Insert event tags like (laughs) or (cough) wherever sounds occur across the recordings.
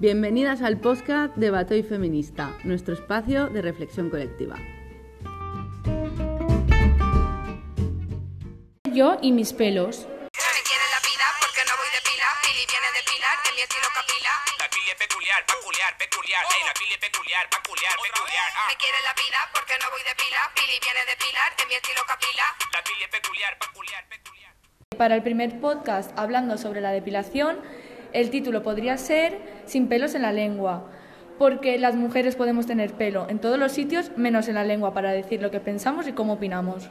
Bienvenidas al podcast de Batoy Feminista, nuestro espacio de reflexión colectiva. Yo y mis pelos. Me quieren la vida porque no voy de pila. Pili viene de pilar, de mi estilo capila. La pili es peculiar, peculiar, peculiar. Ey, la pili es peculiar, peculiar, peculiar. Me quieren la vida porque no voy de pila. Pili viene de pilar, de mi estilo capila. La pili es peculiar, peculiar, peculiar. Para el primer podcast hablando sobre la depilación, el título podría ser Sin pelos en la lengua, porque las mujeres podemos tener pelo en todos los sitios menos en la lengua para decir lo que pensamos y cómo opinamos.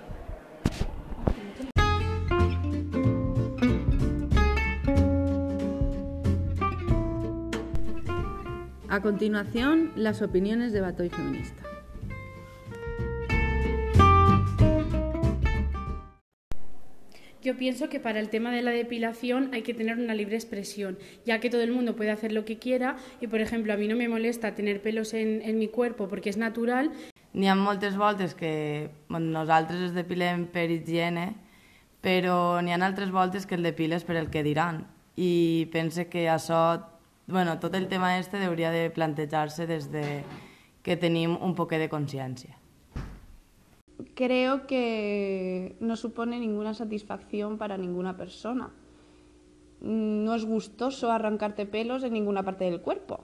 A continuación, las opiniones de Batoy Feminista. Yo pienso que para el tema de la depilación hay que tener una libre expresión, ya que todo el mundo puede hacer lo que quiera y, por ejemplo, a mí no me molesta tener pelos en, en mi cuerpo porque es natural. N'hi ha moltes voltes que bueno, nosaltres es depilem per higiene, però n'hi ha altres voltes que el depiles per el que diran. I pense que això, bueno, tot el tema este hauria de plantejar-se des de que tenim un poquet de consciència. Creo que no supone ninguna satisfacción para ninguna persona. No es gustoso arrancarte pelos en ninguna parte del cuerpo.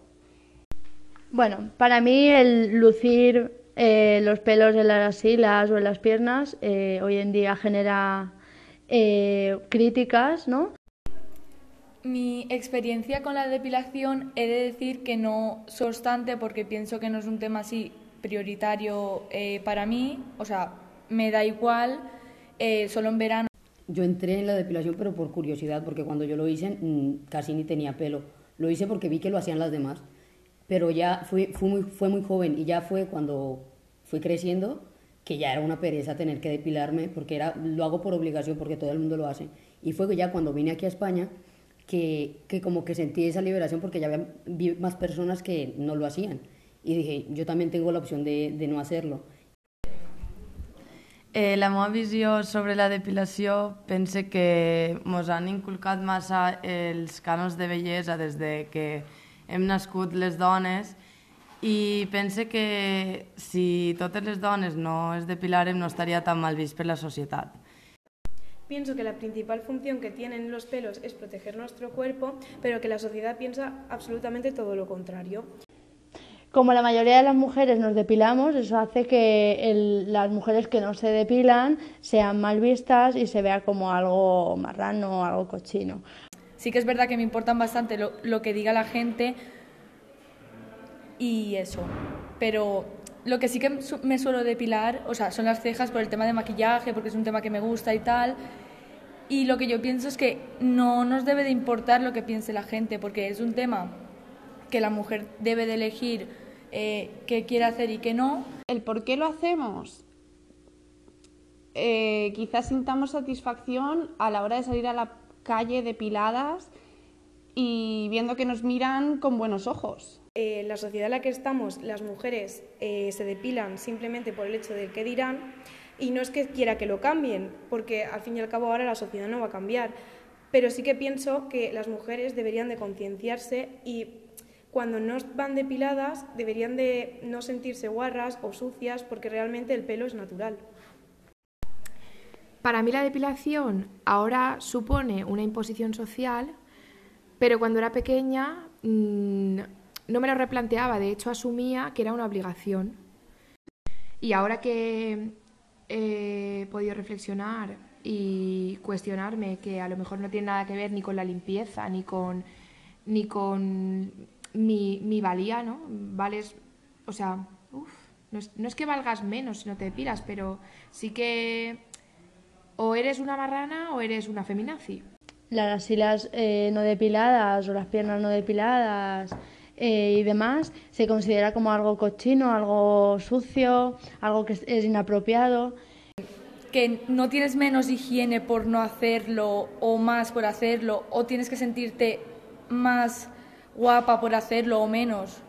Bueno, para mí el lucir eh, los pelos en las axilas o en las piernas eh, hoy en día genera eh, críticas, ¿no? Mi experiencia con la depilación he de decir que no soy constante porque pienso que no es un tema así prioritario eh, para mí, o sea, me da igual, eh, solo en verano. Yo entré en la depilación pero por curiosidad, porque cuando yo lo hice mm, casi ni tenía pelo. Lo hice porque vi que lo hacían las demás. Pero ya fui, muy, fue muy joven y ya fue cuando fui creciendo que ya era una pereza tener que depilarme, porque era, lo hago por obligación, porque todo el mundo lo hace. Y fue ya cuando vine aquí a España que, que como que sentí esa liberación porque ya había vi más personas que no lo hacían. Y dije, yo también tengo la opción de, de no hacerlo. Eh, la meva visió sobre la depilació pense que ens han inculcat massa els cànons de bellesa des de que hem nascut les dones i pense que si totes les dones no es depilàrem no estaria tan mal vist per la societat. Pienso que la principal función que tienen los pelos es proteger nuestro cuerpo, pero que la sociedad piensa absolutamente todo lo contrario. Como la mayoría de las mujeres nos depilamos, eso hace que las mujeres que no se depilan sean mal vistas y se vea como algo marrano, algo cochino. Sí que es verdad que me importan bastante lo, lo que diga la gente y eso, pero lo que sí que me suelo depilar, o sea, son las cejas por el tema de maquillaje, porque es un tema que me gusta y tal. Y lo que yo pienso es que no nos debe de importar lo que piense la gente, porque es un tema que la mujer debe de elegir eh, qué quiere hacer y qué no. ¿El por qué lo hacemos? Eh, quizás sintamos satisfacción a la hora de salir a la calle depiladas y viendo que nos miran con buenos ojos. Eh, la sociedad en la que estamos, las mujeres eh, se depilan simplemente por el hecho del que dirán y no es que quiera que lo cambien, porque al fin y al cabo ahora la sociedad no va a cambiar, pero sí que pienso que las mujeres deberían de concienciarse y cuando no van depiladas deberían de no sentirse guarras o sucias porque realmente el pelo es natural. Para mí la depilación ahora supone una imposición social, pero cuando era pequeña mm, no me lo replanteaba, de hecho asumía que era una obligación. Y ahora que he podido reflexionar y cuestionarme que a lo mejor no tiene nada que ver ni con la limpieza, ni con, ni con mi, mi valía, ¿no? Vales, o sea, uf, no, es, no es que valgas menos si no te depilas, pero sí que o eres una marrana o eres una feminazi. Las axilas eh, no depiladas o las piernas no depiladas eh, y demás se considera como algo cochino, algo sucio, algo que es, es inapropiado. que no tienes menos higiene por no hacerlo o más por hacerlo o tienes que sentirte más guapa por hacerlo o menos.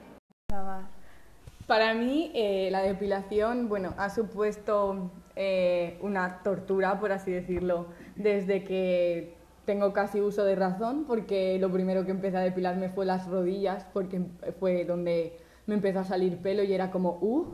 Para mí, eh, la depilación, bueno, ha supuesto eh, una tortura, por así decirlo, desde que tengo casi uso de razón porque lo primero que empecé a depilarme fue las rodillas porque fue donde me empezó a salir pelo y era como, uh.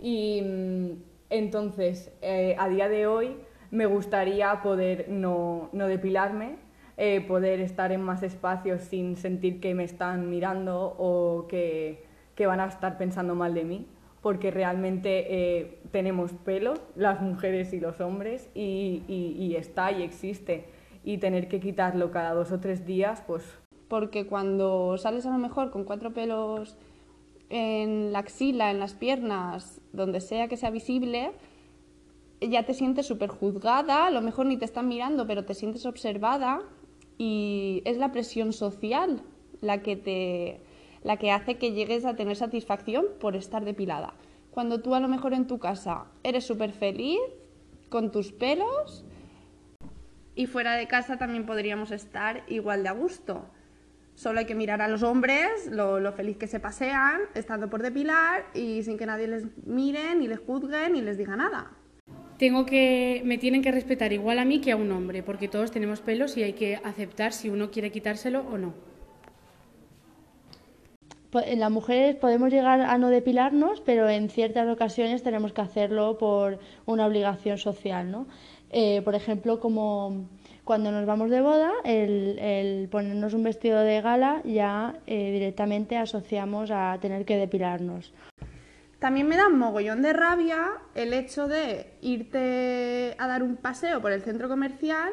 Y mm, entonces, eh, a día de hoy me gustaría poder no, no depilarme, eh, poder estar en más espacios sin sentir que me están mirando o que, que van a estar pensando mal de mí, porque realmente eh, tenemos pelo, las mujeres y los hombres, y, y, y está y existe. Y tener que quitarlo cada dos o tres días, pues... Porque cuando sales a lo mejor con cuatro pelos en la axila, en las piernas, donde sea que sea visible, ya te sientes súper juzgada, a lo mejor ni te están mirando, pero te sientes observada y es la presión social la que, te, la que hace que llegues a tener satisfacción por estar depilada. Cuando tú a lo mejor en tu casa eres súper feliz con tus pelos y fuera de casa también podríamos estar igual de a gusto. Solo hay que mirar a los hombres, lo, lo, feliz que se pasean, estando por depilar y sin que nadie les mire, ni les juzgue, ni les diga nada. Tengo que, me tienen que respetar igual a mí que a un hombre, porque todos tenemos pelos y hay que aceptar si uno quiere quitárselo o no. Las mujeres podemos llegar a no depilarnos, pero en ciertas ocasiones tenemos que hacerlo por una obligación social, ¿no? Eh, por ejemplo, como cuando nos vamos de boda, el, el ponernos un vestido de gala ya eh, directamente asociamos a tener que depilarnos. También me da un mogollón de rabia el hecho de irte a dar un paseo por el centro comercial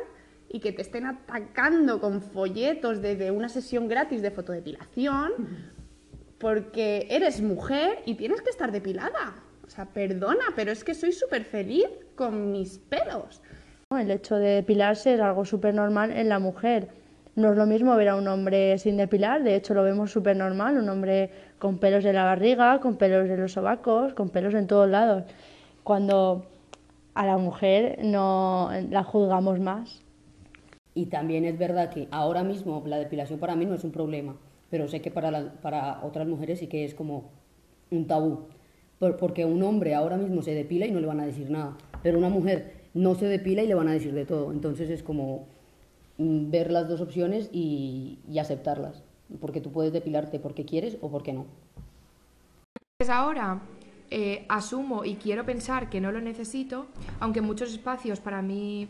y que te estén atacando con folletos de, una sesión gratis de fotodepilación (laughs) porque eres mujer y tienes que estar depilada. O sea, perdona, pero es que soy súper feliz con mis pelos. El hecho de depilarse es algo súper normal en la mujer. No es lo mismo ver a un hombre sin depilar, de hecho lo vemos súper normal, un hombre con pelos en la barriga, con pelos en los sobacos, con pelos en todos lados. Cuando a la mujer no la juzgamos más. Y también es verdad que ahora mismo la depilación para mí no es un problema, pero sé que para, para otras mujeres sí que es como un tabú. Porque un hombre ahora mismo se depila y no le van a decir nada, pero una mujer no se depila y le van a decir de todo. Entonces es como ver las dos opciones y, y aceptarlas, porque tú puedes depilarte porque quieres o porque no. Pues ahora eh, asumo y quiero pensar que no lo necesito, aunque en muchos espacios para mí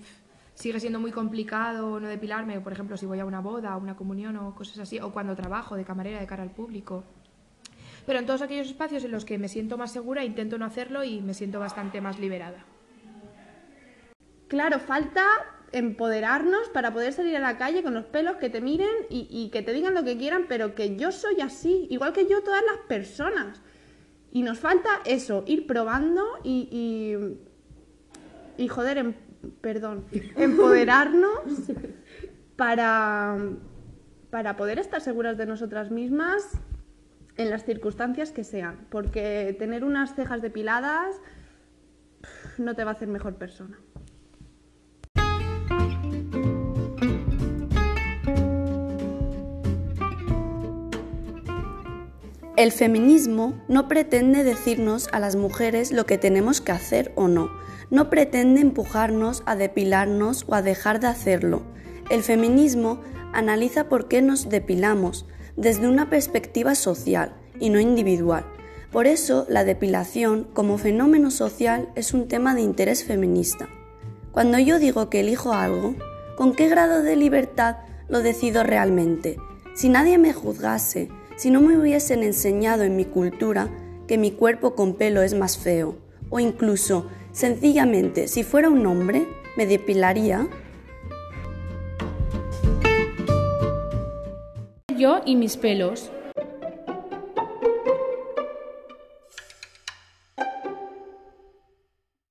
sigue siendo muy complicado no depilarme, por ejemplo, si voy a una boda, a una comunión o cosas así, o cuando trabajo de camarera de cara al público. Pero en todos aquellos espacios en los que me siento más segura, intento no hacerlo y me siento bastante más liberada. Claro, falta empoderarnos para poder salir a la calle con los pelos que te miren y, y, que te digan lo que quieran, pero que yo soy así, igual que yo todas las personas. Y nos falta eso, ir probando y, y, y joder, em, perdón, empoderarnos (laughs) para, para poder estar seguras de nosotras mismas en las circunstancias que sean, porque tener unas cejas depiladas no te va a hacer mejor persona. El feminismo no pretende decirnos a las mujeres lo que tenemos que hacer o no, no pretende empujarnos a depilarnos o a dejar de hacerlo. El feminismo analiza por qué nos depilamos desde una perspectiva social y no individual. Por eso la depilación como fenómeno social es un tema de interés feminista. Cuando yo digo que elijo algo, ¿con qué grado de libertad lo decido realmente? Si nadie me juzgase, si no me hubiesen enseñado en mi cultura que mi cuerpo con pelo es más feo, o incluso, sencillamente, si fuera un hombre, me depilaría. Yo y mis pelos.